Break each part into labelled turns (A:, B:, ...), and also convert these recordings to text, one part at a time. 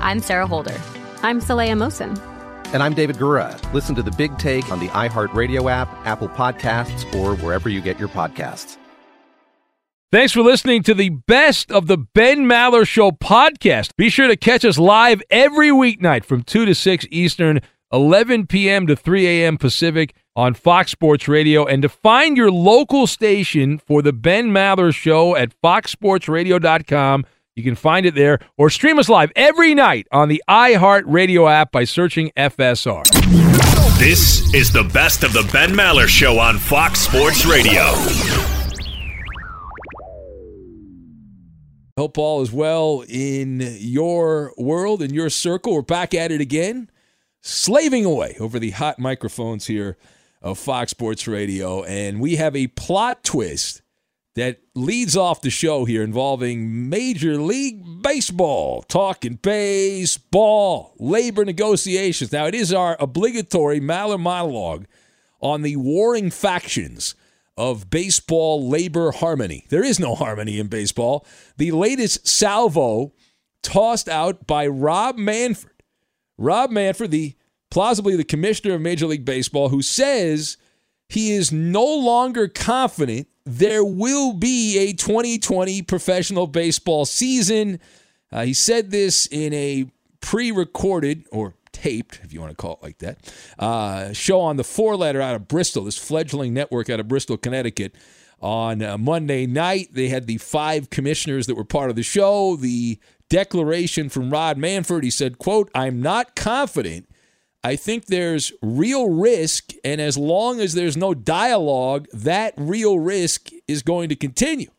A: I'm Sarah Holder.
B: I'm Saleha Mohsin.
C: And I'm David Gura. Listen to the big take on the iHeartRadio app, Apple Podcasts, or wherever you get your podcasts.
D: Thanks for listening to the best of the Ben Maller Show podcast. Be sure to catch us live every weeknight from 2 to 6 Eastern 11 p.m. to 3 a.m. Pacific on Fox Sports Radio. And to find your local station for the Ben Maller Show at foxsportsradio.com, you can find it there or stream us live every night on the iHeartRadio app by searching FSR.
E: This is the best of the Ben Maller Show on Fox Sports Radio.
D: Hope all is well in your world, in your circle. We're back at it again slaving away over the hot microphones here of Fox Sports Radio. And we have a plot twist that leads off the show here involving Major League Baseball, talking baseball, labor negotiations. Now, it is our obligatory Maller monologue on the warring factions of baseball labor harmony. There is no harmony in baseball. The latest salvo tossed out by Rob Manfred Rob Manfred, the plausibly the commissioner of Major League Baseball, who says he is no longer confident there will be a 2020 professional baseball season. Uh, he said this in a pre recorded or taped, if you want to call it like that, uh, show on the four letter out of Bristol, this fledgling network out of Bristol, Connecticut. On uh, Monday night, they had the five commissioners that were part of the show. The declaration from Rob Manfred, He said, quote, I'm not confident. I think there's real risk, and as long as there's no dialogue, that real risk is going to continue.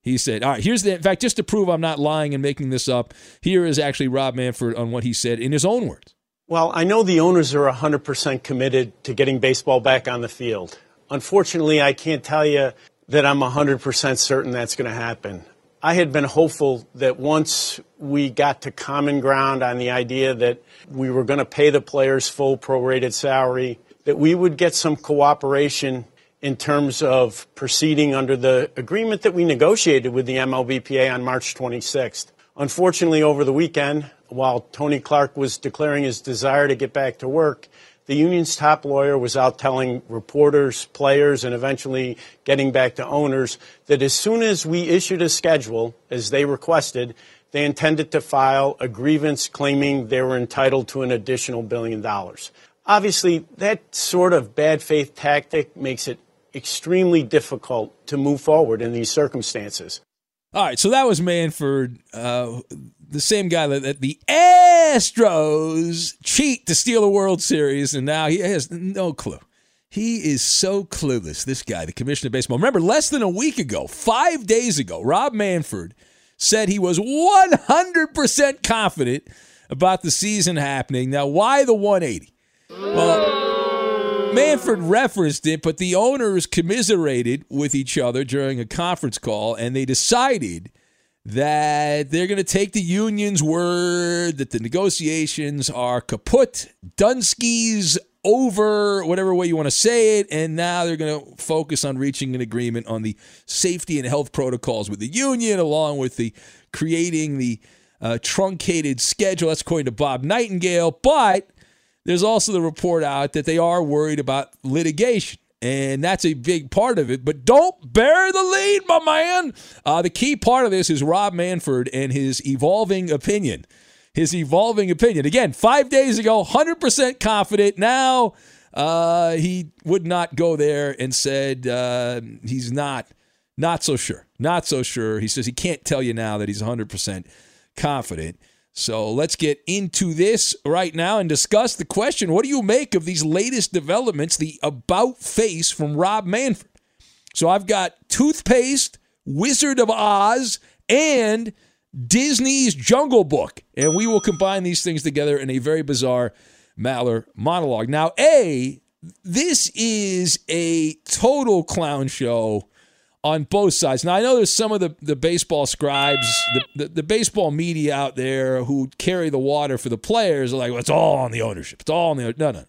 D: He said, All right, here's the, in fact, just to prove I'm not lying and making this up, here is actually Rob Manfred on what he said in his own words.
F: Well, I know the owners are 100% committed to getting baseball back on the field. Unfortunately, I can't tell you that I'm 100% certain that's going to happen. I had been hopeful that once we got to common ground on the idea that we were going to pay the players full prorated salary, that we would get some cooperation in terms of proceeding under the agreement that we negotiated with the MLBPA on March 26th. Unfortunately, over the weekend, while Tony Clark was declaring his desire to get back to work, the union's top lawyer was out telling reporters, players, and eventually getting back to owners that as soon as we issued a schedule, as they requested, they intended to file a grievance claiming they were entitled to an additional billion dollars. Obviously, that sort of bad faith tactic makes it extremely difficult to move forward in these circumstances.
D: All right, so that was Manfred, uh, the same guy that, that the Astros cheat to steal a World Series, and now he has no clue. He is so clueless, this guy, the commissioner of baseball. Remember, less than a week ago, five days ago, Rob Manfred said he was 100% confident about the season happening. Now, why the 180? Well, Manfred referenced it, but the owners commiserated with each other during a conference call, and they decided that they're going to take the union's word that the negotiations are kaput, Dunsky's over, whatever way you want to say it, and now they're going to focus on reaching an agreement on the safety and health protocols with the union, along with the creating the uh, truncated schedule. That's according to Bob Nightingale, but there's also the report out that they are worried about litigation. And that's a big part of it. But don't bury the lead, my man. Uh, the key part of this is Rob Manfred and his evolving opinion. His evolving opinion. Again, five days ago, 100% confident. Now uh, he would not go there and said uh, he's not not so sure. Not so sure. He says he can't tell you now that he's 100% confident. So let's get into this right now and discuss the question what do you make of these latest developments, the about face from Rob Manfred? So I've got toothpaste, Wizard of Oz, and Disney's Jungle Book. And we will combine these things together in a very bizarre Maller monologue. Now, A, this is a total clown show on both sides. Now I know there's some of the, the baseball scribes, the, the, the, baseball media out there who carry the water for the players are like, well, it's all on the ownership. It's all on the no no no.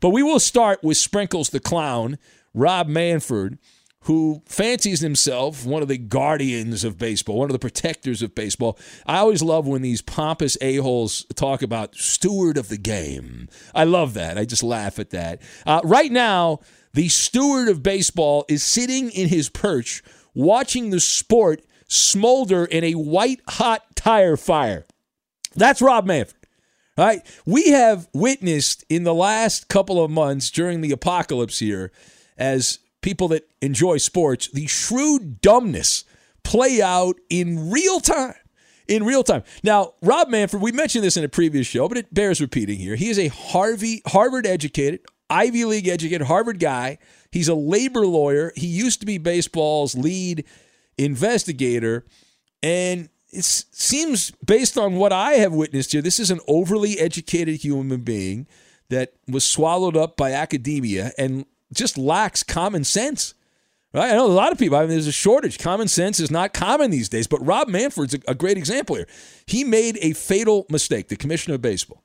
D: But we will start with Sprinkles the Clown, Rob Manfred, who fancies himself one of the guardians of baseball, one of the protectors of baseball. I always love when these pompous a-holes talk about steward of the game. I love that. I just laugh at that. Uh, right now, the steward of baseball is sitting in his perch watching the sport smolder in a white hot tire fire. That's Rob Manfred. Right? We have witnessed in the last couple of months during the apocalypse here, as people that enjoy sports, the shrewd dumbness play out in real time. In real time. Now, Rob Manfred, we mentioned this in a previous show, but it bears repeating here. He is a Harvey, Harvard educated, Ivy League educated Harvard guy. He's a labor lawyer. He used to be baseball's lead investigator. And it seems, based on what I have witnessed here, this is an overly educated human being that was swallowed up by academia and just lacks common sense. Right? I know a lot of people, I mean, there's a shortage. Common sense is not common these days, but Rob Manfred's a, a great example here. He made a fatal mistake, the commissioner of baseball.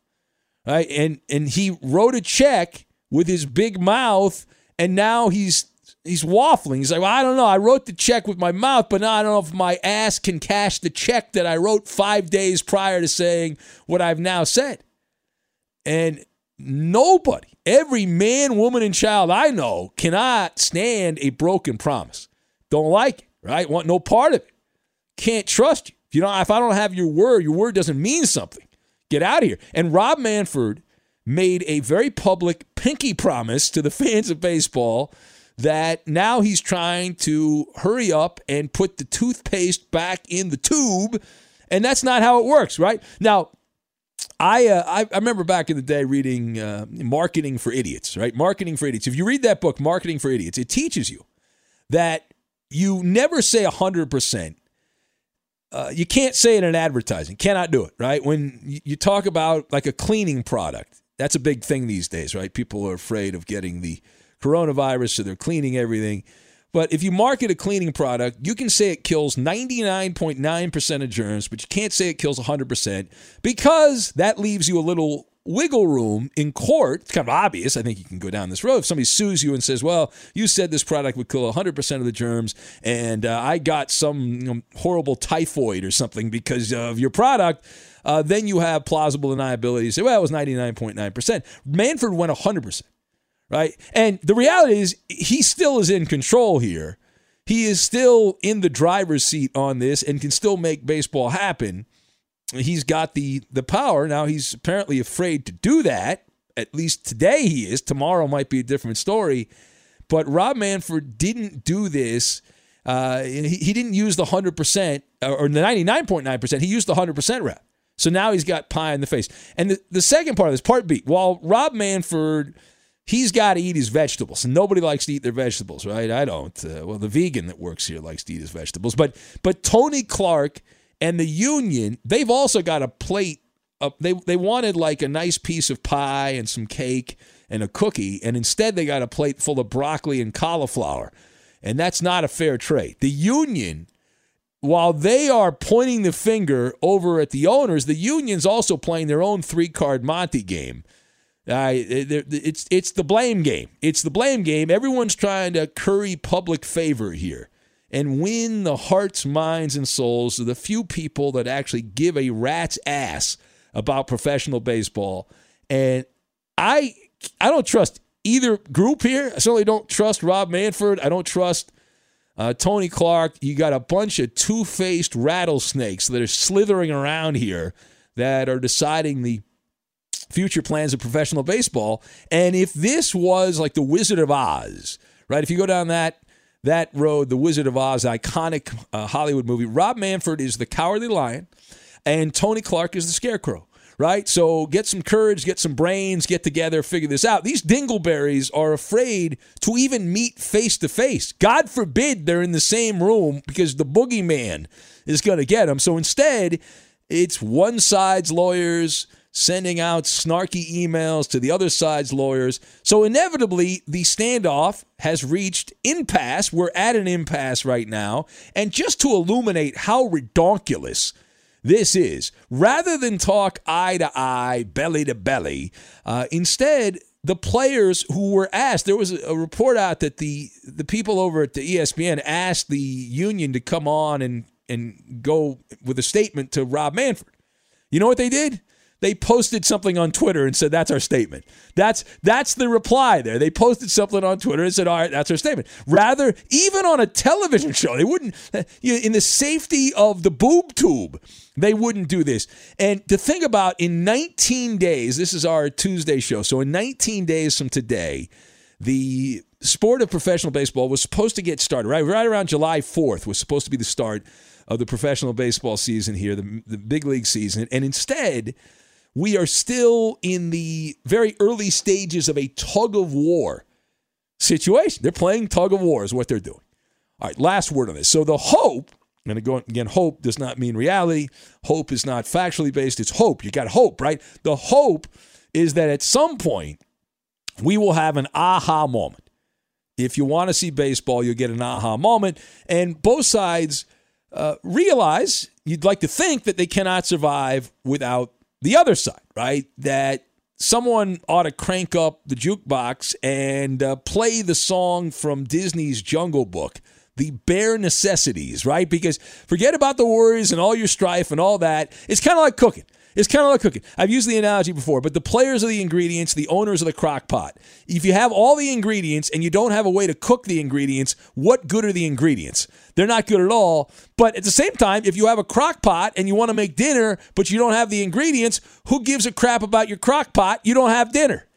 D: Right? And, and he wrote a check with his big mouth, and now he's he's waffling. He's like, well, I don't know. I wrote the check with my mouth, but now I don't know if my ass can cash the check that I wrote five days prior to saying what I've now said. And nobody, every man, woman, and child I know cannot stand a broken promise. Don't like it, right? Want no part of it. Can't trust you. If you know, if I don't have your word, your word doesn't mean something. Get out of here. And Rob Manfred made a very public pinky promise to the fans of baseball that now he's trying to hurry up and put the toothpaste back in the tube. And that's not how it works, right? Now, I, uh, I, I remember back in the day reading uh, Marketing for Idiots, right? Marketing for Idiots. If you read that book, Marketing for Idiots, it teaches you that you never say 100%. Uh, you can't say it in advertising. Cannot do it, right? When you talk about like a cleaning product, that's a big thing these days, right? People are afraid of getting the coronavirus, so they're cleaning everything. But if you market a cleaning product, you can say it kills 99.9% of germs, but you can't say it kills 100% because that leaves you a little wiggle room in court. It's kind of obvious. I think you can go down this road. If somebody sues you and says, well, you said this product would kill 100% of the germs, and uh, I got some you know, horrible typhoid or something because of your product uh, then you have plausible deniability. You say, well, it was 99.9%. Manfred went 100%, right? And the reality is, he still is in control here. He is still in the driver's seat on this and can still make baseball happen. He's got the the power. Now he's apparently afraid to do that. At least today he is. Tomorrow might be a different story. But Rob Manfred didn't do this. Uh, he, he didn't use the 100% or the 99.9%. He used the 100% rep. So now he's got pie in the face. And the, the second part of this, part B, while Rob Manfred, he's got to eat his vegetables. And nobody likes to eat their vegetables, right? I don't. Uh, well, the vegan that works here likes to eat his vegetables. But but Tony Clark and the union, they've also got a plate. Of, they, they wanted like a nice piece of pie and some cake and a cookie. And instead, they got a plate full of broccoli and cauliflower. And that's not a fair trade. The union while they are pointing the finger over at the owners, the union's also playing their own three card Monty game. Uh, it's it's the blame game. It's the blame game. Everyone's trying to curry public favor here and win the hearts, minds, and souls of the few people that actually give a rat's ass about professional baseball. And I I don't trust either group here. I certainly don't trust Rob Manfred. I don't trust uh, Tony Clark, you got a bunch of two faced rattlesnakes that are slithering around here that are deciding the future plans of professional baseball. And if this was like the Wizard of Oz, right? If you go down that that road, the Wizard of Oz, iconic uh, Hollywood movie, Rob Manfred is the Cowardly Lion, and Tony Clark is the Scarecrow right? So get some courage, get some brains, get together, figure this out. These dingleberries are afraid to even meet face to face. God forbid they're in the same room because the boogeyman is going to get them. So instead, it's one side's lawyers sending out snarky emails to the other side's lawyers. So inevitably, the standoff has reached impasse. We're at an impasse right now. And just to illuminate how redonkulous this is. Rather than talk eye to eye, belly to belly, uh, instead, the players who were asked, there was a report out that the the people over at the ESPN asked the union to come on and and go with a statement to Rob Manfred. You know what they did? They posted something on Twitter and said, That's our statement. That's that's the reply there. They posted something on Twitter and said, All right, that's our statement. Rather, even on a television show, they wouldn't, in the safety of the boob tube, they wouldn't do this. And to think about in 19 days, this is our Tuesday show. So in 19 days from today, the sport of professional baseball was supposed to get started, right? Right around July 4th was supposed to be the start of the professional baseball season here, the, the big league season. And instead, we are still in the very early stages of a tug of war situation. They're playing tug of war, is what they're doing. All right, last word on this. So the hope, go again, hope does not mean reality. Hope is not factually based, it's hope. You got hope, right? The hope is that at some point we will have an aha moment. If you want to see baseball, you'll get an aha moment. And both sides uh, realize you'd like to think that they cannot survive without the other side, right? That someone ought to crank up the jukebox and uh, play the song from Disney's Jungle Book, the bare necessities, right? Because forget about the worries and all your strife and all that. It's kind of like cooking. It's kind of like cooking. I've used the analogy before, but the players are the ingredients, the owners of the crock pot. If you have all the ingredients and you don't have a way to cook the ingredients, what good are the ingredients? They're not good at all. But at the same time, if you have a crock pot and you want to make dinner, but you don't have the ingredients, who gives a crap about your crock pot? You don't have dinner.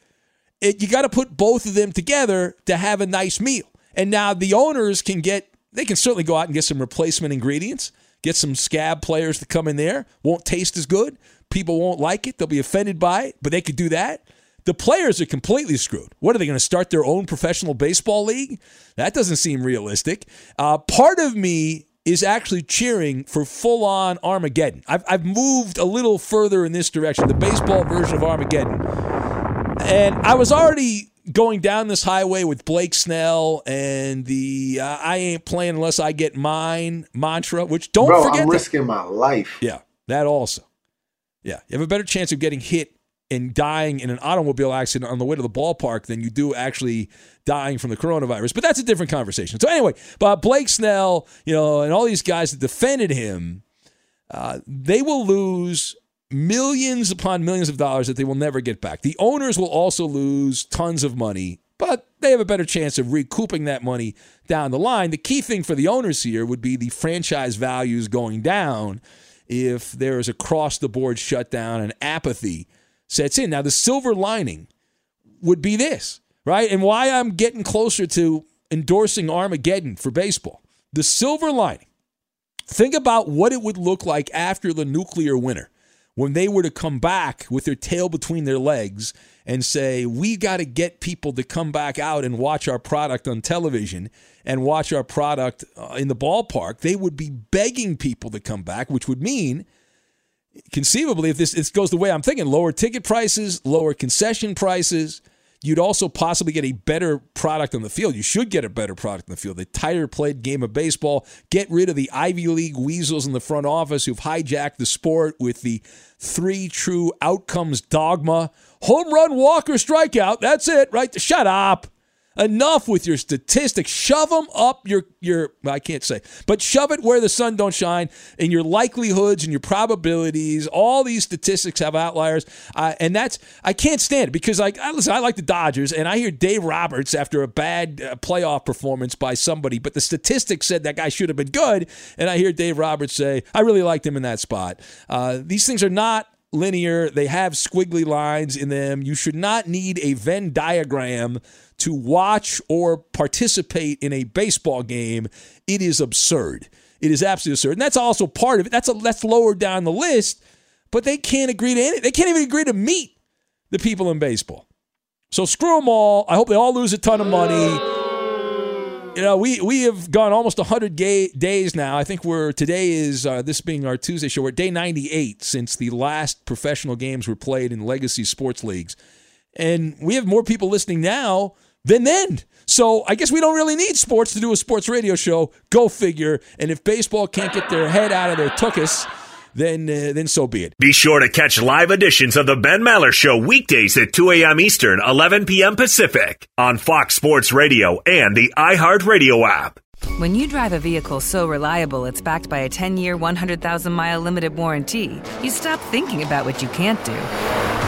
D: It, you got to put both of them together to have a nice meal. And now the owners can get, they can certainly go out and get some replacement ingredients, get some scab players to come in there. Won't taste as good. People won't like it. They'll be offended by it, but they could do that. The players are completely screwed. What are they going to start their own professional baseball league? That doesn't seem realistic. Uh, part of me is actually cheering for full on Armageddon. I've, I've moved a little further in this direction, the baseball version of Armageddon. And I was already going down this highway with Blake Snell and the uh, I ain't playing unless I get mine mantra, which don't
G: Bro,
D: forget.
G: I'm
D: that.
G: risking my life.
D: Yeah, that also. Yeah, you have a better chance of getting hit and dying in an automobile accident on the way to the ballpark than you do actually dying from the coronavirus. But that's a different conversation. So anyway, but Blake Snell, you know, and all these guys that defended him, uh, they will lose millions upon millions of dollars that they will never get back. The owners will also lose tons of money, but they have a better chance of recouping that money down the line. The key thing for the owners here would be the franchise values going down if there is across the board shutdown and apathy sets in. Now, the silver lining would be this right? And why I'm getting closer to endorsing Armageddon for baseball. The silver lining. Think about what it would look like after the nuclear winter when they were to come back with their tail between their legs and say, We got to get people to come back out and watch our product on television and watch our product uh, in the ballpark. They would be begging people to come back, which would mean, conceivably, if this, this goes the way I'm thinking, lower ticket prices, lower concession prices You'd also possibly get a better product on the field. You should get a better product on the field. A tighter played game of baseball. Get rid of the Ivy League weasels in the front office who've hijacked the sport with the three true outcomes dogma. Home run, walk, or strikeout. That's it, right? Shut up. Enough with your statistics. Shove them up your your. I can't say, but shove it where the sun don't shine. And your likelihoods and your probabilities. All these statistics have outliers, uh, and that's I can't stand it because like I listen. I like the Dodgers, and I hear Dave Roberts after a bad uh, playoff performance by somebody, but the statistics said that guy should have been good, and I hear Dave Roberts say I really liked him in that spot. Uh, these things are not linear. They have squiggly lines in them. You should not need a Venn diagram to watch or participate in a baseball game, it is absurd. It is absolutely absurd. And that's also part of it. That's a, that's lower down the list, but they can't agree to any. They can't even agree to meet the people in baseball. So screw them all. I hope they all lose a ton of money. You know, we we have gone almost 100 gay, days now. I think we're today is uh, this being our Tuesday show. We're day 98 since the last professional games were played in legacy sports leagues, and we have more people listening now than then. So I guess we don't really need sports to do a sports radio show. Go figure. And if baseball can't get their head out of their tuchus, then uh, then so be it.
E: Be sure to catch live editions of the Ben Maller Show weekdays at 2 a.m. Eastern, 11 p.m. Pacific on Fox Sports Radio and the iHeartRadio app.
H: When you drive a vehicle so reliable it's backed by a 10-year, 100,000-mile limited warranty, you stop thinking about what you can't do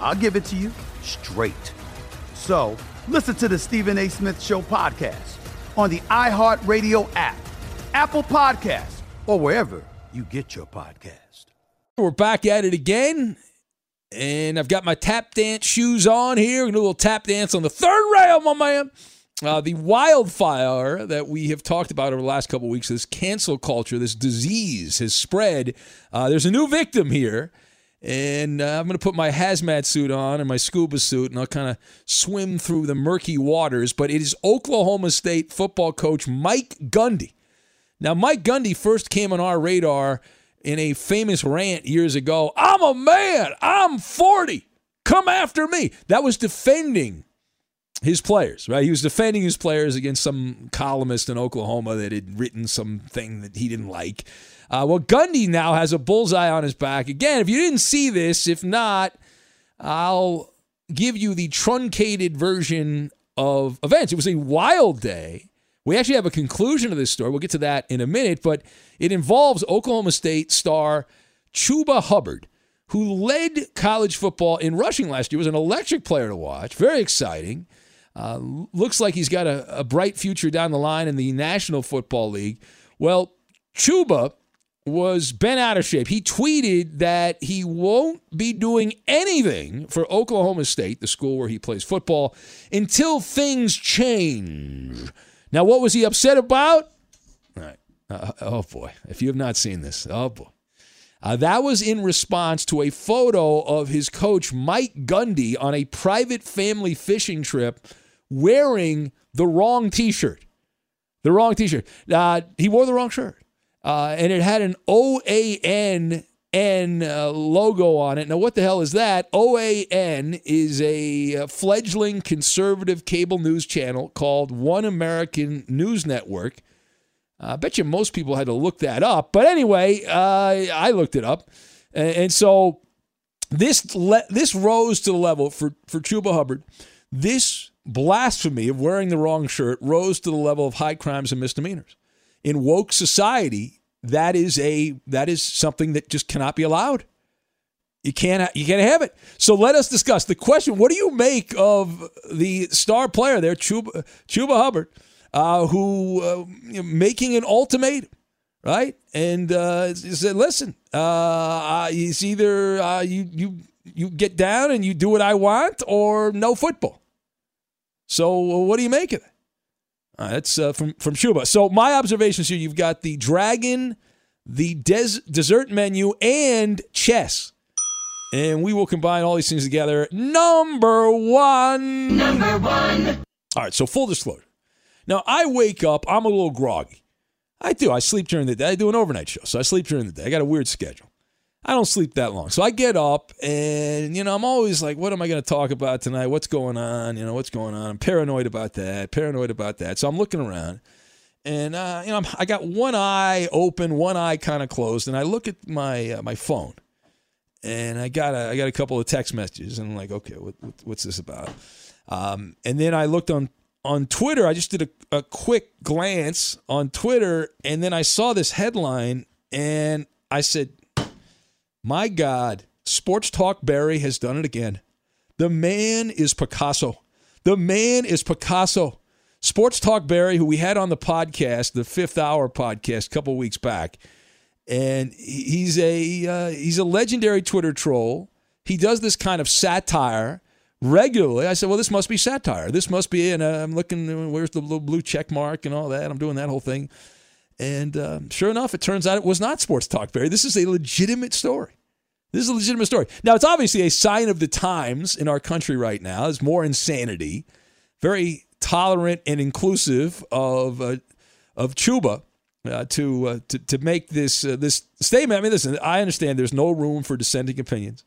I: I'll give it to you straight. So listen to the Stephen A. Smith Show podcast on the iHeartRadio app, Apple Podcasts, or wherever you get your podcast.
D: We're back at it again. And I've got my tap dance shoes on here. We're gonna do a little tap dance on the third rail, my man. Uh, the wildfire that we have talked about over the last couple weeks, this cancel culture, this disease has spread. Uh, there's a new victim here. And uh, I'm going to put my hazmat suit on and my scuba suit, and I'll kind of swim through the murky waters. But it is Oklahoma State football coach Mike Gundy. Now, Mike Gundy first came on our radar in a famous rant years ago I'm a man, I'm 40, come after me. That was defending his players, right? He was defending his players against some columnist in Oklahoma that had written something that he didn't like. Uh, well, Gundy now has a bullseye on his back. Again, if you didn't see this, if not, I'll give you the truncated version of events. It was a wild day. We actually have a conclusion to this story. We'll get to that in a minute, but it involves Oklahoma State star Chuba Hubbard, who led college football in rushing last year. Was an electric player to watch. Very exciting. Uh, looks like he's got a, a bright future down the line in the National Football League. Well, Chuba was bent out of shape. He tweeted that he won't be doing anything for Oklahoma State, the school where he plays football, until things change. Now, what was he upset about? All right. Uh, oh, boy. If you have not seen this, oh, boy. Uh, that was in response to a photo of his coach, Mike Gundy, on a private family fishing trip wearing the wrong t shirt. The wrong t shirt. Uh, he wore the wrong shirt uh, and it had an O A N N uh, logo on it. Now, what the hell is that? OAN is a uh, fledgling conservative cable news channel called One American News Network. I bet you most people had to look that up. But anyway, uh, I looked it up. And, and so this le- this rose to the level for, for Chuba Hubbard. This blasphemy of wearing the wrong shirt rose to the level of high crimes and misdemeanors. In woke society, that is a that is something that just cannot be allowed. You can't you can't have it. So let us discuss the question. What do you make of the star player there, Chuba, Chuba Hubbard, uh, who uh, making an ultimatum, right? And uh, said, "Listen, uh, it's either uh, you you you get down and you do what I want, or no football." So what do you make of it? Uh, that's uh, from from Chuba. So my observations here: you've got the dragon, the des- dessert menu, and chess, and we will combine all these things together. Number one. Number one. All right. So full disclosure. Now I wake up. I'm a little groggy. I do. I sleep during the day. I do an overnight show, so I sleep during the day. I got a weird schedule. I don't sleep that long. So I get up and, you know, I'm always like, what am I going to talk about tonight? What's going on? You know, what's going on? I'm paranoid about that, paranoid about that. So I'm looking around and, uh, you know, I'm, i got one eye open, one eye kind of closed. And I look at my, uh, my phone and I got a, I got a couple of text messages and I'm like, okay, what, what, what's this about? Um, and then I looked on, on Twitter. I just did a, a quick glance on Twitter and then I saw this headline and I said, my God, Sports Talk Barry has done it again. The man is Picasso. The man is Picasso. Sports Talk Barry, who we had on the podcast, the Fifth Hour podcast, a couple weeks back, and he's a uh, he's a legendary Twitter troll. He does this kind of satire regularly. I said, "Well, this must be satire. This must be." And uh, I'm looking, where's the little blue check mark and all that? I'm doing that whole thing. And uh, sure enough, it turns out it was not Sports Talk Barry. This is a legitimate story. This is a legitimate story. Now, it's obviously a sign of the times in our country right now. There's more insanity, very tolerant and inclusive of uh, of Chuba uh, to, uh, to to make this uh, this statement. I mean, listen, I understand there's no room for dissenting opinions,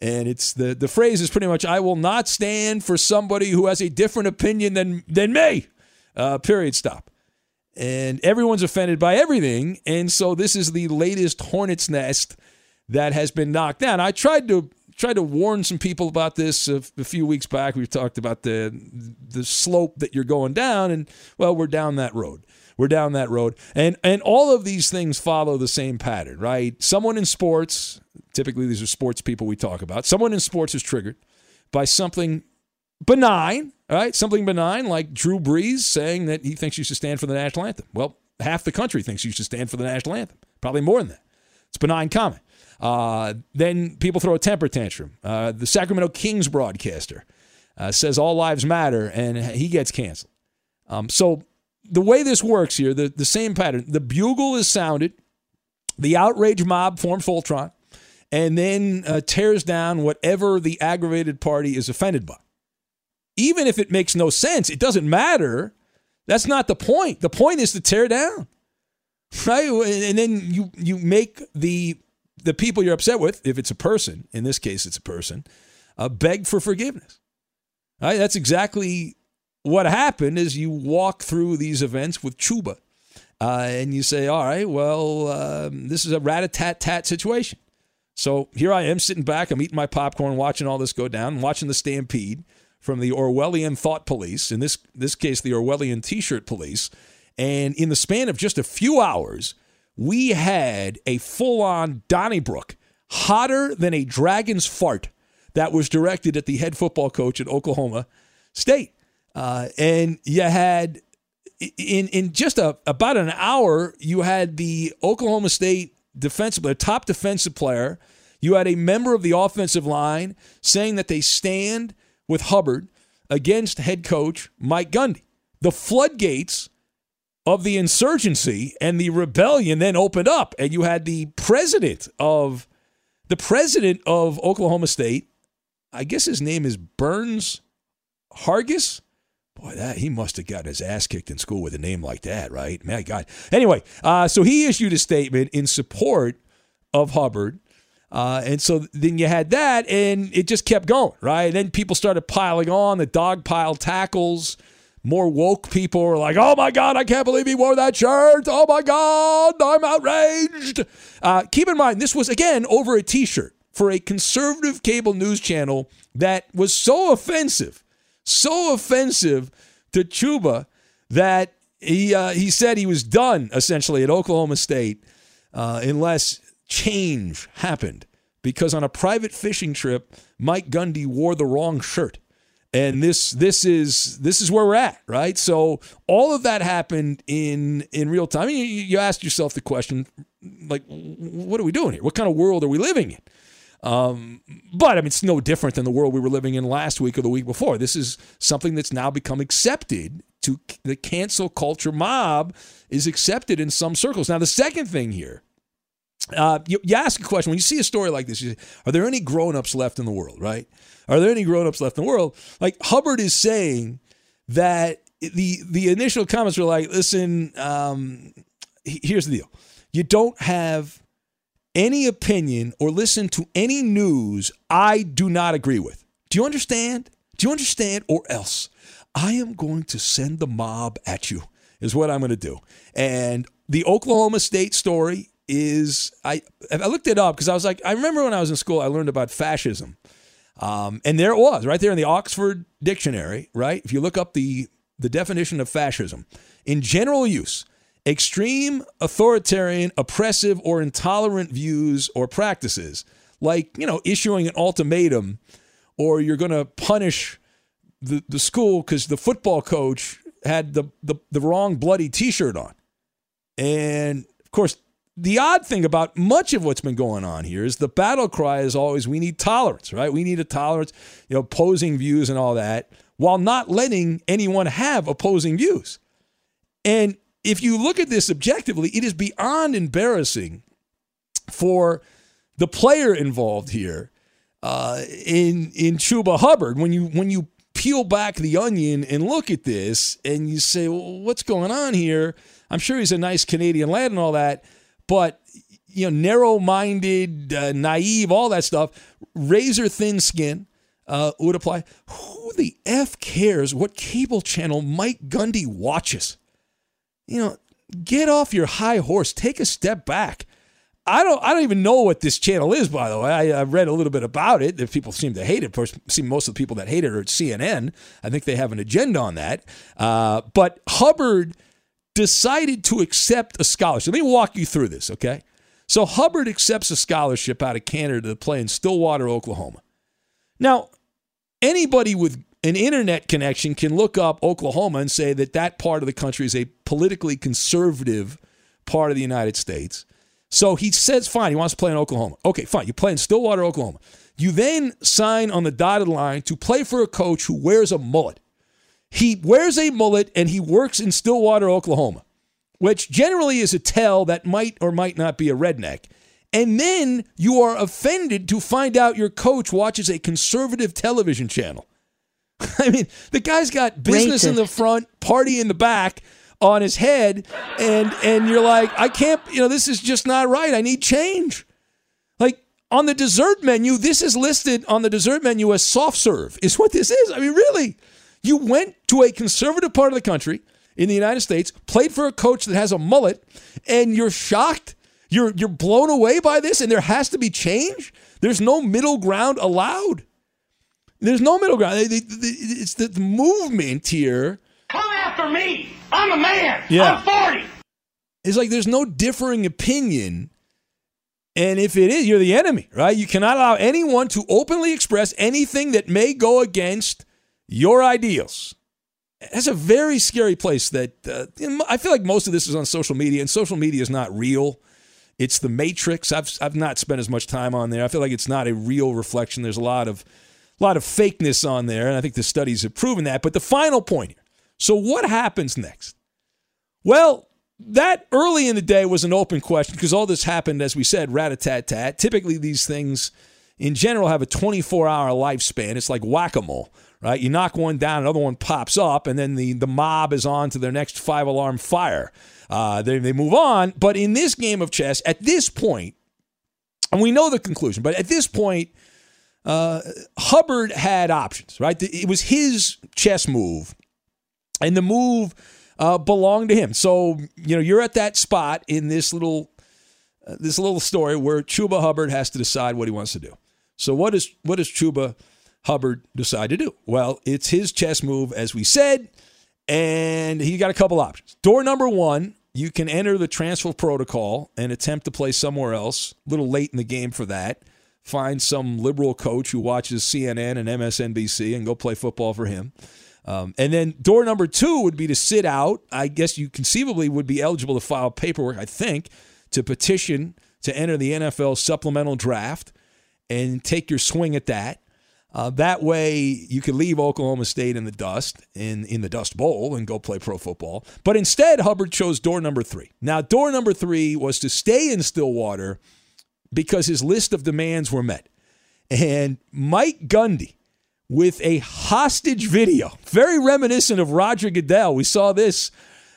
D: And it's the the phrase is pretty much I will not stand for somebody who has a different opinion than than me. Uh, period. Stop. And everyone's offended by everything. And so this is the latest hornet's nest that has been knocked down. I tried to tried to warn some people about this a, a few weeks back. We talked about the the slope that you're going down, and well, we're down that road. We're down that road, and and all of these things follow the same pattern, right? Someone in sports, typically these are sports people we talk about. Someone in sports is triggered by something benign, right? Something benign like Drew Brees saying that he thinks you should stand for the national anthem. Well, half the country thinks you should stand for the national anthem. Probably more than that. It's benign comment. Uh, then people throw a temper tantrum. Uh, the Sacramento Kings broadcaster uh, says all lives matter, and he gets canceled. Um, so the way this works here, the, the same pattern. The bugle is sounded, the outrage mob forms Voltron, and then uh, tears down whatever the aggravated party is offended by. Even if it makes no sense, it doesn't matter. That's not the point. The point is to tear down, right? And then you you make the the people you're upset with, if it's a person, in this case it's a person, uh, beg for forgiveness. Right? That's exactly what happened. Is you walk through these events with Chuba, uh, and you say, "All right, well, um, this is a rat a tat tat situation." So here I am sitting back. I'm eating my popcorn, watching all this go down, watching the stampede from the Orwellian thought police. In this this case, the Orwellian T-shirt police. And in the span of just a few hours, we had a full on Donnybrook, hotter than a dragon's fart, that was directed at the head football coach at Oklahoma State. Uh, and you had, in, in just a, about an hour, you had the Oklahoma State defensive, the top defensive player. You had a member of the offensive line saying that they stand with Hubbard against head coach Mike Gundy. The floodgates of the insurgency and the rebellion then opened up and you had the president of the president of Oklahoma State. I guess his name is Burns Hargis? Boy that he must have got his ass kicked in school with a name like that right? My god. Anyway uh, so he issued a statement in support of Hubbard uh, and so then you had that and it just kept going right and then people started piling on the dog pile tackles more woke people were like, oh my God, I can't believe he wore that shirt. Oh my God, I'm outraged. Uh, keep in mind, this was, again, over a t shirt for a conservative cable news channel that was so offensive, so offensive to Chuba that he, uh, he said he was done essentially at Oklahoma State uh, unless change happened. Because on a private fishing trip, Mike Gundy wore the wrong shirt and this this is this is where we're at right so all of that happened in in real time you, you ask yourself the question like what are we doing here what kind of world are we living in um, but I mean, it's no different than the world we were living in last week or the week before. This is something that's now become accepted. To the cancel culture mob is accepted in some circles. Now, the second thing here, uh, you, you ask a question when you see a story like this. You say, are there any grown-ups left in the world? Right? Are there any grown-ups left in the world? Like Hubbard is saying that the the initial comments were like, listen, um, here's the deal. You don't have any opinion or listen to any news I do not agree with. Do you understand? Do you understand? Or else I am going to send the mob at you, is what I'm going to do. And the Oklahoma State story is I I looked it up because I was like, I remember when I was in school, I learned about fascism. Um, and there it was, right there in the Oxford Dictionary, right? If you look up the, the definition of fascism, in general use, extreme, authoritarian, oppressive, or intolerant views or practices, like, you know, issuing an ultimatum or you're going to punish the, the school because the football coach had the, the, the wrong bloody t shirt on. And of course, the odd thing about much of what's been going on here is the battle cry is always we need tolerance, right? We need a tolerance, you know, opposing views and all that, while not letting anyone have opposing views. And if you look at this objectively, it is beyond embarrassing for the player involved here uh, in in Chuba Hubbard when you when you peel back the onion and look at this and you say, well, what's going on here? I'm sure he's a nice Canadian lad and all that but you know, narrow-minded, uh, naive, all that stuff, razor thin skin uh, would apply. Who the f cares what cable channel Mike Gundy watches? You know, get off your high horse. Take a step back. I don't. I don't even know what this channel is. By the way, I, I read a little bit about it. If people seem to hate it, of course, see most of the people that hate it are at CNN. I think they have an agenda on that. Uh, but Hubbard decided to accept a scholarship. Let me walk you through this, okay? So Hubbard accepts a scholarship out of Canada to play in Stillwater, Oklahoma. Now, anybody with an internet connection can look up Oklahoma and say that that part of the country is a politically conservative part of the United States. So he says, fine, he wants to play in Oklahoma. Okay, fine, you play in Stillwater, Oklahoma. You then sign on the dotted line to play for a coach who wears a mullet. He wears a mullet and he works in Stillwater, Oklahoma, which generally is a tell that might or might not be a redneck. And then you are offended to find out your coach watches a conservative television channel. I mean, the guy's got business in the front, party in the back on his head, and and you're like, I can't, you know, this is just not right. I need change. Like on the dessert menu, this is listed on the dessert menu as soft serve, is what this is. I mean, really. You went to a conservative part of the country in the United States, played for a coach that has a mullet, and you're shocked. You're you're blown away by this, and there has to be change. There's no middle ground allowed. There's no middle ground. It's the movement here.
J: Come after me. I'm a man.
D: Yeah.
J: I'm 40.
D: It's like there's no differing opinion. And if it is, you're the enemy, right? You cannot allow anyone to openly express anything that may go against your ideals. That's a very scary place that uh, I feel like most of this is on social media, and social media is not real. It's the matrix. I've, I've not spent as much time on there. I feel like it's not a real reflection. There's a lot of a lot of fakeness on there, and I think the studies have proven that. But the final point here. So what happens next? Well, that early in the day was an open question because all this happened, as we said, rat a tat tat. Typically, these things in general have a 24 hour lifespan. It's like whack a mole, right? You knock one down, another one pops up, and then the, the mob is on to their next five alarm fire. Uh, they, they move on. But in this game of chess, at this point, and we know the conclusion, but at this point, uh, Hubbard had options, right? It was his chess move, and the move uh, belonged to him. So you know you're at that spot in this little uh, this little story where Chuba Hubbard has to decide what he wants to do. So what does what does Chuba Hubbard decide to do? Well, it's his chess move, as we said, and he got a couple options. Door number one. You can enter the transfer protocol and attempt to play somewhere else. A little late in the game for that find some liberal coach who watches CNN and MSNBC and go play football for him. Um, and then door number two would be to sit out. I guess you conceivably would be eligible to file paperwork, I think, to petition to enter the NFL supplemental draft and take your swing at that. Uh, that way, you could leave Oklahoma State in the dust, in, in the Dust Bowl, and go play pro football. But instead, Hubbard chose door number three. Now, door number three was to stay in Stillwater because his list of demands were met. And Mike Gundy, with a hostage video, very reminiscent of Roger Goodell. We saw this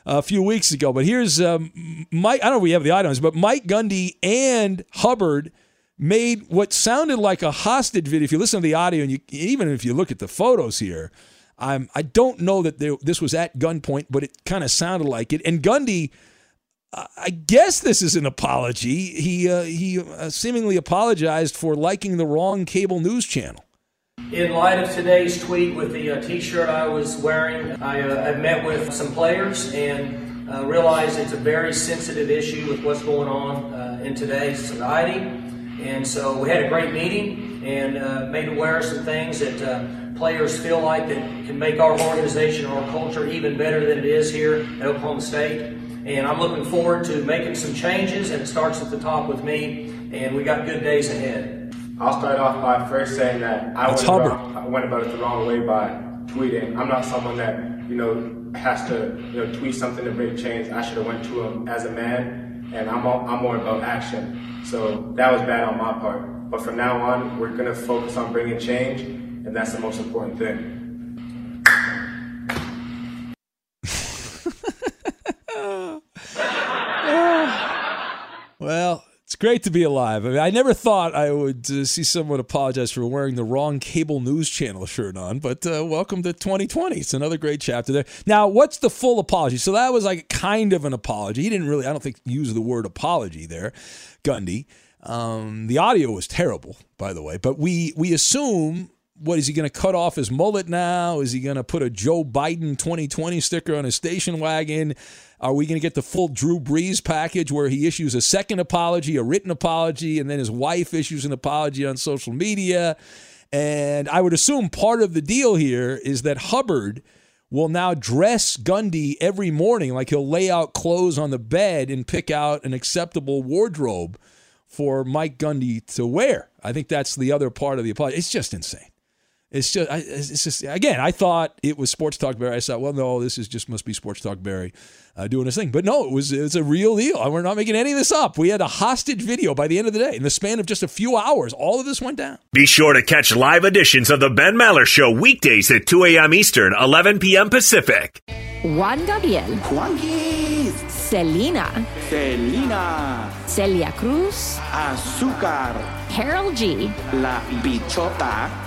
D: a few weeks ago, but here's um, Mike. I don't know if we have the items, but Mike Gundy and Hubbard made what sounded like a hostage video. If you listen to the audio, and you, even if you look at the photos here, I'm, I don't know that there, this was at gunpoint, but it kind of sounded like it. And Gundy I guess this is an apology. He uh, he uh, seemingly apologized for liking the wrong cable news channel.
K: In light of today's tweet with the uh, T-shirt I was wearing, I uh, have met with some players and uh, realized it's a very sensitive issue with what's going on uh, in today's society. And so we had a great meeting and uh, made aware of some things that uh, players feel like that can make our organization, or our culture, even better than it is here at Oklahoma State. And I'm looking forward to making some changes, and it starts at the top with me, and we got good days ahead.
L: I'll start off by first saying that I went, wrong, I went, about it the wrong way by tweeting. I'm not someone that, you know, has to, you know, tweet something to make change. I should have went to him as a man, and I'm, all, I'm more about action. So that was bad on my part. But from now on, we're going to focus on bringing change, and that's the most important thing.
D: Well, it's great to be alive. I mean, I never thought I would uh, see someone apologize for wearing the wrong cable news channel shirt on, but uh, welcome to 2020. It's another great chapter there. Now, what's the full apology? So that was like kind of an apology. He didn't really, I don't think, use the word apology there, Gundy. Um, the audio was terrible, by the way, but we we assume what is he going to cut off his mullet now? Is he going to put a Joe Biden 2020 sticker on his station wagon? Are we going to get the full Drew Brees package where he issues a second apology, a written apology, and then his wife issues an apology on social media? And I would assume part of the deal here is that Hubbard will now dress Gundy every morning, like he'll lay out clothes on the bed and pick out an acceptable wardrobe for Mike Gundy to wear. I think that's the other part of the apology. It's just insane. It's just, it's just again. I thought it was Sports Talk Barry. I thought, well, no, this is just must be Sports Talk Barry uh, doing his thing. But no, it was it's a real deal. We're not making any of this up. We had a hostage video by the end of the day. In the span of just a few hours, all of this went down.
E: Be sure to catch live editions of the Ben Maller Show weekdays at 2 a.m. Eastern, 11 p.m. Pacific.
G: Juan Gabriel.
M: Juanquis.
G: Selena.
M: Selena.
G: Celia Cruz.
M: Azúcar.
G: Karol G.
M: La Bichota.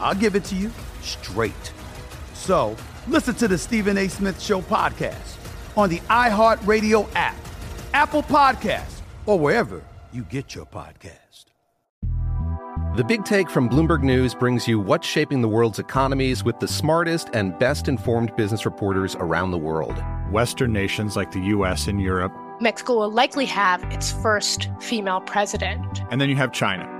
I: I'll give it to you straight. So listen to the Stephen A. Smith Show podcast on the iHeartRadio app, Apple Podcasts, or wherever you get your podcast.
C: The Big Take from Bloomberg News brings you what's shaping the world's economies with the smartest and best informed business reporters around the world.
N: Western nations like the US and Europe.
O: Mexico will likely have its first female president.
N: And then you have China.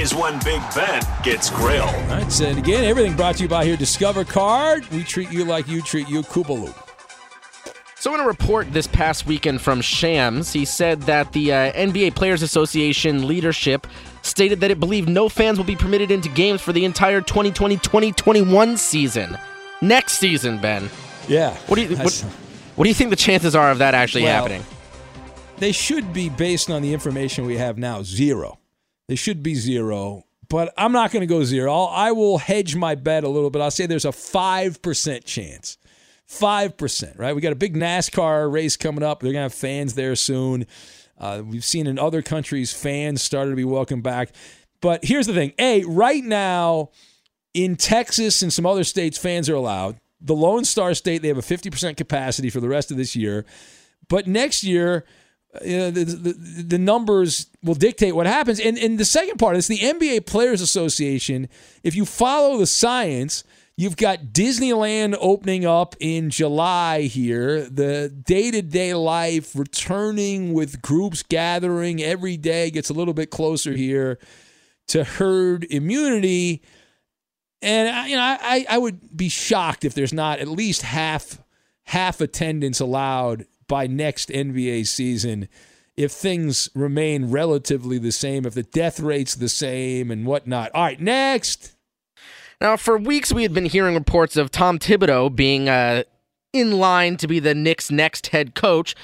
E: is when Big Ben gets grilled.
D: All right, and again, everything brought to you by here Discover Card. We treat you like you treat you, Koopaloo.
P: So, in a report this past weekend from Shams, he said that the uh, NBA Players Association leadership stated that it believed no fans will be permitted into games for the entire 2020 2021 season. Next season, Ben.
D: Yeah.
P: What do you what, what do you think the chances are of that actually
D: Well,
P: happening?
D: They should be based on the information we have now zero. They should be zero, but I'm not going to go zero. I'll, I will hedge my bet a little bit. I'll say there's a 5% chance. 5%, right? We got a big NASCAR race coming up. They're going to have fans there soon. Uh, we've seen in other countries fans started to be welcomed back. But here's the thing A, right now in Texas and some other states, fans are allowed. The Lone Star State, they have a 50% capacity for the rest of this year. But next year, uh, the, the, the numbers will dictate what happens. And, and the second part is the NBA Players Association. If you follow the science, you've got Disneyland opening up in July here, the day to day life returning with groups gathering every day gets a little bit closer here to herd immunity. And you know, I, I would be shocked if there's not at least half half attendance allowed by next NBA season if things remain relatively the same, if the death rate's the same and whatnot. All right, next.
P: Now, for weeks, we had been hearing reports of Tom Thibodeau being uh, in line to be the Knicks' next head coach.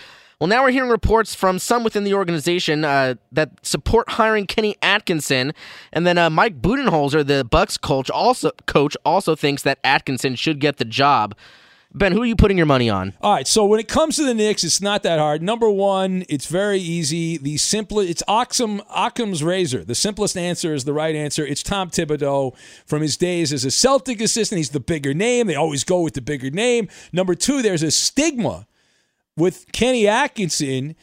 P: Well, now we're hearing reports from some within the organization uh, that support hiring Kenny Atkinson, and then uh, Mike Budenholzer, the Bucks coach, also coach, also thinks that Atkinson should get the job. Ben, who are you putting your money on?
D: All right, so when it comes to the Knicks, it's not that hard. Number one, it's very easy. The simplest, it's Occam, Occam's razor. The simplest answer is the right answer. It's Tom Thibodeau from his days as a Celtic assistant. He's the bigger name. They always go with the bigger name. Number two, there's a stigma with Kenny Atkinson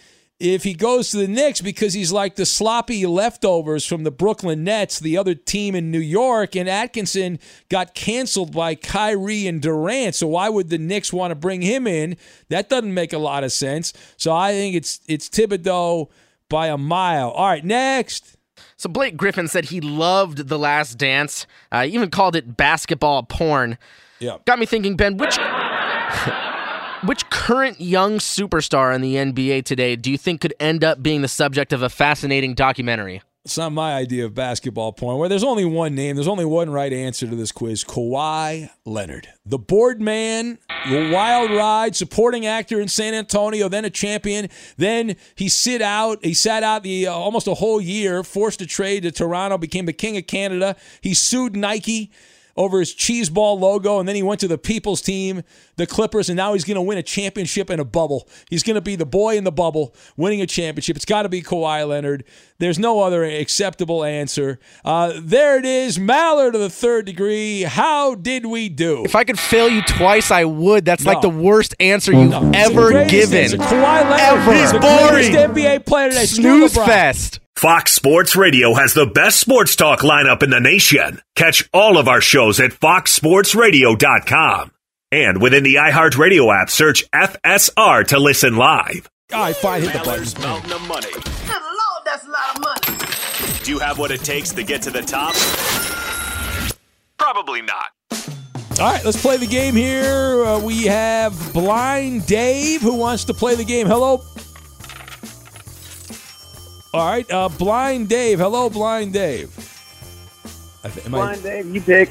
D: if he goes to the Knicks because he's like the sloppy leftovers from the Brooklyn Nets, the other team in New York, and Atkinson got canceled by Kyrie and Durant. So why would the Knicks want to bring him in? That doesn't make a lot of sense. So I think it's it's Thibodeau by a mile. All right, next.
P: So Blake Griffin said he loved The Last Dance. Uh, even called it basketball porn.
D: Yeah.
P: Got me thinking, Ben, which which current young superstar in the NBA today do you think could end up being the subject of a fascinating documentary?
D: It's not my idea of basketball porn. Where there's only one name, there's only one right answer to this quiz: Kawhi Leonard, the board man, the wild ride, supporting actor in San Antonio, then a champion. Then he sit out. He sat out the uh, almost a whole year, forced to trade to Toronto, became the king of Canada. He sued Nike over his cheese ball logo, and then he went to the people's team, the Clippers, and now he's going to win a championship in a bubble. He's going to be the boy in the bubble, winning a championship. It's got to be Kawhi Leonard. There's no other acceptable answer. Uh, there it is, Maller to the third degree. How did we do?
P: If I could fail you twice, I would. That's like the worst answer you've
D: No,
P: ever given.
D: Kawhi Leonard
P: Ever.
D: is the greatest NBA player today.
P: Snooze fest.
E: Fox Sports Radio has the best sports talk lineup in the nation. Catch all of our shows at foxsportsradio.com. And within the iHeartRadio app, search FSR to listen live.
D: All right, fine, hit the button.
E: Mountain of money.
J: Good lord, that's a lot of money.
E: Do you have what it takes to get to the top? Probably not.
D: All right, let's play the game here. Uh, we have Blind Dave who wants to play the game. Hello. All right, uh, Blind Dave. Hello, Blind Dave. I th- am I-
Q: Blind Dave, you pick.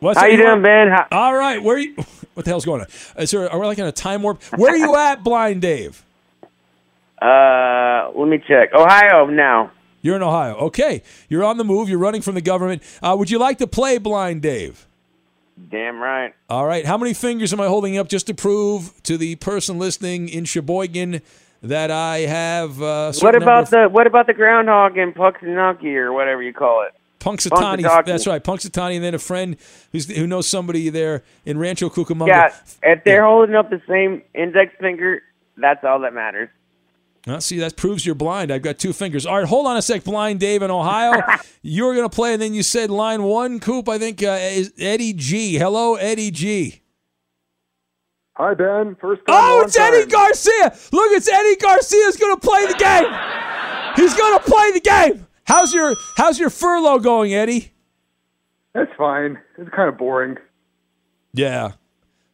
D: What's
Q: How you doing? Ben? How-
D: All right, where you? What the hell's going on? Is there, are we like in a time warp? Where are you at, Blind Dave?
Q: Uh, let me check. Ohio now.
D: You're in Ohio. Okay, you're on the move. You're running from the government. Uh, would you like to play, Blind Dave?
Q: Damn right.
D: All right. How many fingers am I holding up just to prove to the person listening in Sheboygan that I have? Uh,
Q: What about the what about the groundhog in Puxinunky or whatever you call it?
D: Punxsutawney.
Q: Punxsutawney.
D: That's right, Punxsutawney, and then a friend who's, who knows somebody there in Rancho Cucamonga.
Q: Yeah, if they're holding up the same index finger, that's all that matters.
D: Well, see, that proves you're blind. I've got two fingers. All right, hold on a sec, blind Dave in Ohio. You're going to play, and then you said line one, Coop. I think uh, is Eddie G. Hello, Eddie G.
R: Hi, Ben. First time.
D: Oh, it's Eddie
R: time.
D: Garcia. Look, it's Eddie Garcia's going to play the game. He's going to play the game. How's your How's your furlough going, Eddie?
R: That's fine. It's kind of boring.
D: Yeah.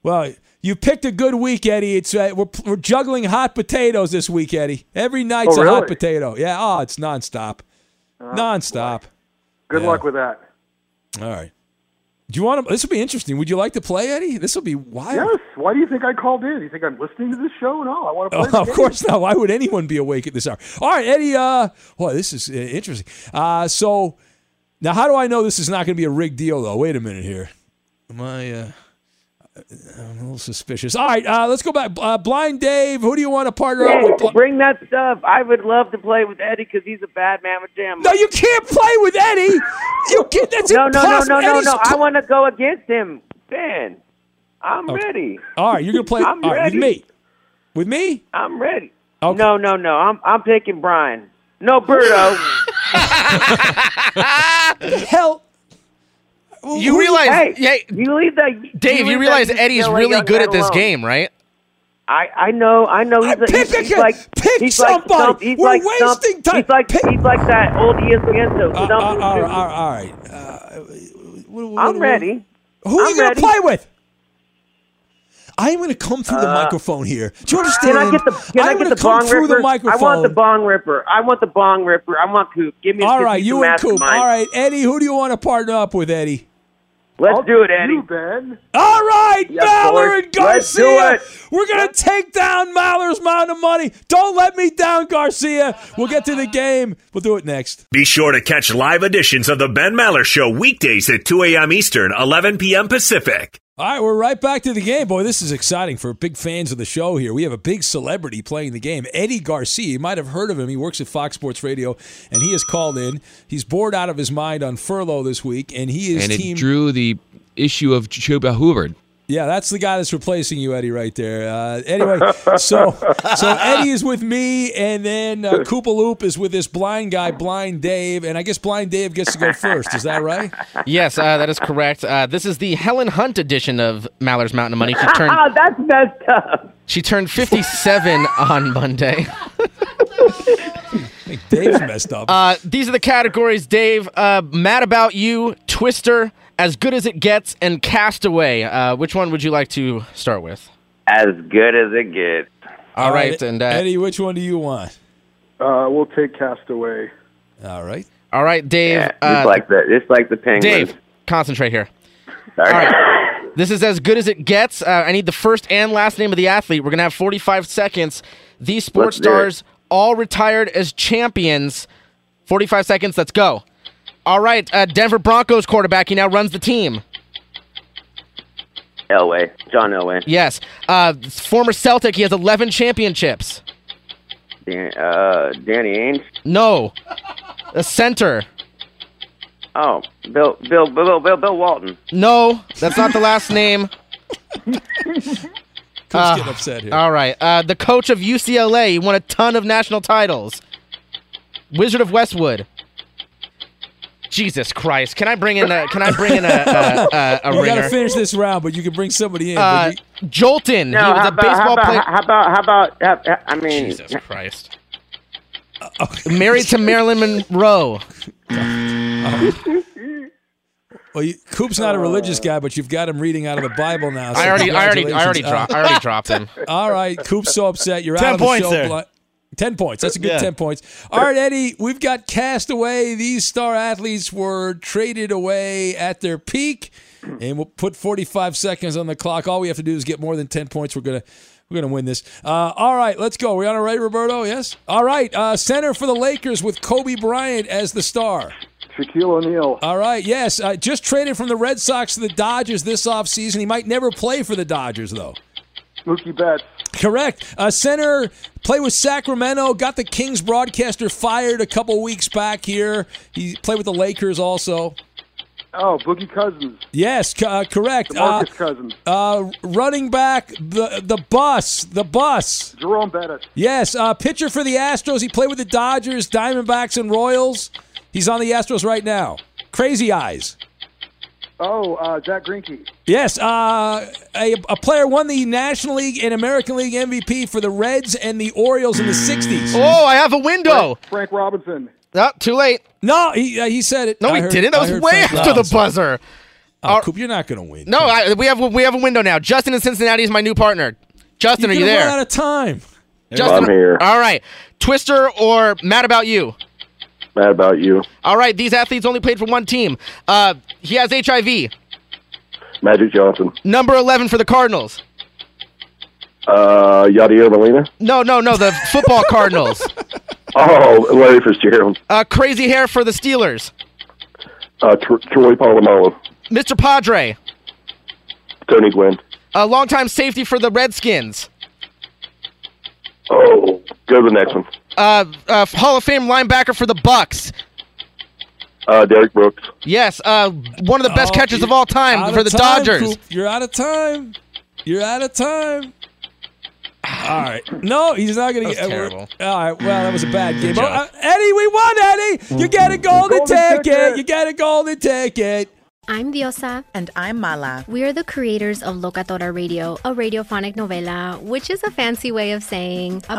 D: Well, you picked a good week, Eddie. It's uh, we're, we're juggling hot potatoes this week, Eddie. Every night's
R: Oh,
D: a hot potato. Yeah. Oh, it's nonstop.
R: Oh,
D: nonstop.
R: Good
D: Yeah.
R: luck with that.
D: All right. Do you want to? This will be interesting. Would you like to play, Eddie? This will be wild.
R: Yes. Why do you think I called in? You think I'm listening to this show? No, I want to play.
D: Oh,
R: the
D: of
R: game.
D: course not. Why would anyone be awake at this hour? All right, Eddie. Uh, boy, this is uh, interesting. Uh, so now, how do I know this is not going to be a rigged deal, though? Wait a minute here. Am I? Uh, I'm a little suspicious. All right, uh, let's go back. Uh, Blind Dave, who do you want to partner up with?
Q: Bring that stuff. I would love to play with Eddie because he's a bad man with jam.
D: No, you can't play with Eddie. You can't. That's
Q: no, no, no, no, no,
D: Eddie's
Q: no. I want to go against him, Ben. I'm
D: Okay.
Q: ready.
D: All right, you're going to play.
Q: I'm
D: right, with me. With me?
Q: I'm ready.
D: Okay.
Q: No, no, no. I'm I'm picking Brian. No, Berto.
D: hell.
P: You realize,
Q: Hey, you leave that.
P: Dave, you
Q: leave
P: realize Eddie's really good at this
Q: alone.
P: game, right?
Q: I I know, I know. He's, a,
D: Pick
Q: he's, he's like
D: Pick
Q: he's
D: somebody.
Q: Like Stump, he's
D: We're
Q: like Stump-
D: wasting time.
Q: He's like he's like that old ESPN show.
D: Uh, uh, all right. all right. Uh, what- what-
Q: I'm
D: what-
Q: ready.
D: Who are
Q: I'm
D: you going
Q: ready.
D: to play with? I'm going to come through the
Q: Uh,
D: microphone here. Do you understand?
Q: Can I get the Can
D: I'm
Q: I get
D: gonna
Q: the
D: come
Q: bong
D: through
Q: ripper?
D: the microphone.
Q: I want the bong ripper. I want the bong ripper. I want Coop. Give me.
D: All right, you and Coop. All right, Eddie, who do you want to partner up with, Eddie?
Q: Let's do it, Eddie.
R: You, Ben.
D: All right,
Q: Yes,
D: Maller
Q: boys.
D: and
Q: Let's do
D: Garcia.
Q: it.
D: We're going to take down Maller's mountain of money. Don't let me down, Garcia. We'll get to the game. We'll do it next.
E: Be sure to catch live editions of The Ben Maller Show weekdays at 2 a.m. Eastern, 11 p.m. Pacific.
D: All right, we're right back to the game. Boy, this is exciting for big fans of the show here. We have a big celebrity playing the game, Eddie Garcia. You might have heard of him. He works at Fox Sports Radio, and he has called in. He's bored out of his mind on furlough this week, and he is
S: and it
D: team.
S: drew the issue of Chuba Hubbard.
D: Yeah, that's the guy that's replacing you, Eddie, right there. Uh, anyway, so so Eddie is with me, and then uh, Koopa Loop is with this blind guy, Blind Dave, and I guess Blind Dave gets to go first. Is that right?
P: Yes, uh, that is correct. Uh, this is the Helen Hunt edition of Maller's Mountain of Money. She turned
Q: Oh, that's messed up.
P: she turned 57 on Monday.
D: Dave's messed up.
P: Uh, these are the categories, Dave. Uh, Mad About You, Twister, As Good as It Gets, and Castaway. Uh, which one would you like to start with?
Q: As good as it gets.
P: All right, and uh,
D: Eddie, which one do you want?
R: Uh, we'll take Castaway.
D: All right.
P: all right, Dave.
Q: Yeah,
P: uh,
Q: it's like the it's like the penguins.
P: Dave, concentrate here.
Q: Sorry.
P: All right. This is as good as it gets. Uh, I need the first and last name of the athlete. We're going to have 45 seconds. These sports
Q: Let's it.
P: stars all retired as champions. 45 seconds. Let's go. All right. Uh, Denver Broncos quarterback. He now runs the team.
Q: Elway, John Elway,
P: Yes. Uh, former Celtic. He has 11 championships.
Q: Dan, uh, Danny Ainge.
P: No. A center.
Q: Oh, Bill, Bill, Bill, Bill, Bill Walton.
P: No. That's not the last name.
D: Coop's
P: Uh,
D: getting upset here.
P: All right. Uh, the coach of UCLA. He won a ton of national titles. Wizard of Westwood. Jesus Christ! Can I bring in a? Can I bring in a? a, a, a
D: you gotta finish this round, but you can bring somebody in.
P: Uh,
D: you...
P: Jolton,
Q: no,
P: he was a
Q: about,
P: baseball
Q: how
P: player.
Q: How about? How about? How about I mean,
P: Jesus Christ! Uh, Married to Marilyn Monroe.
D: Well, you, Coop's not a religious guy, but you've got him reading out of the Bible now. So
P: I already, I already, I already, dropped, I already dropped him.
D: All right, Coop's so upset. You're
T: Ten
D: out of the
T: points
D: show.
T: There.
D: Blunt. 10 points. That's a good
T: yeah.
D: 10 points. All right, Eddie, we've got Castaway. These star athletes were traded away at their peak, and we'll put 45 seconds on the clock. All we have to do is get more than 10 points. We're going to. We're gonna win this. Uh, all right, let's go. We on a right, Roberto? Yes. All right. Uh, center for the Lakers with Kobe Bryant as the star.
R: Shaquille O'Neal.
D: All right. Yes. Uh, just traded from the Red Sox to the Dodgers this offseason. He might never play for the Dodgers though.
R: Mookie Betts.
D: Correct. Uh, center play with Sacramento. Got the Kings broadcaster fired a couple weeks back here. He played with the Lakers also.
R: Oh, Boogie Cousins.
D: Yes, uh, correct.
R: DeMarcus
D: Uh,
R: Cousins.
D: uh, running back, the the bus, the bus.
R: Jerome Bettis.
D: Yes, uh, pitcher for the Astros. He played with the Dodgers, Diamondbacks, and Royals. He's on the Astros right now. Crazy eyes.
R: Oh, uh, Zach Greinke.
D: Yes, uh, a, a player won the National League and American League MVP for the Reds and the Orioles in the '60s.
P: Oh, I have a window.
R: Frank Robinson.
P: Oh, too late.
D: No, he uh, he said it.
P: No,
D: I
P: he
D: heard-
P: didn't. That
D: I
P: was way
D: Frank
P: after the buzzer.
D: Oh, Coop, you're not going to win.
P: No, I, we have we have a window now. Justin in Cincinnati is my new partner. Justin,
D: You're
P: are you there?
D: run out of time.
P: Justin,
T: I'm here.
P: All right, Twister or mad about you?
T: Mad about you.
P: All right, these athletes only played for one team. Uh, he has HIV.
T: Magic Johnson.
P: Number eleven for the Cardinals.
T: Uh, Yadier Molina.
P: No, no, no, the football Cardinals.
T: Oh, Larry Fitzgerald.
P: Uh, crazy hair for the Steelers.
T: Uh, Tr- Troy Polamalu.
P: Mr. Padre.
T: Tony Gwynn.
P: A longtime safety for the Redskins.
T: Oh, go to the next one.
P: Uh, uh, Hall of Fame linebacker for the Bucs.
T: Uh, Derrick Brooks.
P: Yes, uh, one of the best
D: Oh,
P: catchers of all time for the
D: time,
P: Dodgers.
D: Coop. You're out of time. You're out of time. All right. No, he's not going to get.
P: was terrible.
D: All right. Well, that was a bad game.
P: joke.
D: Uh, Eddie, we won, Eddie. You get a golden,
R: Golden
D: ticket.
R: ticket.
D: You get a golden ticket.
U: I'm Diosa.
V: And I'm Mala.
U: We are the creators of Locatora Radio, a radiophonic novela, which is a fancy way of saying a,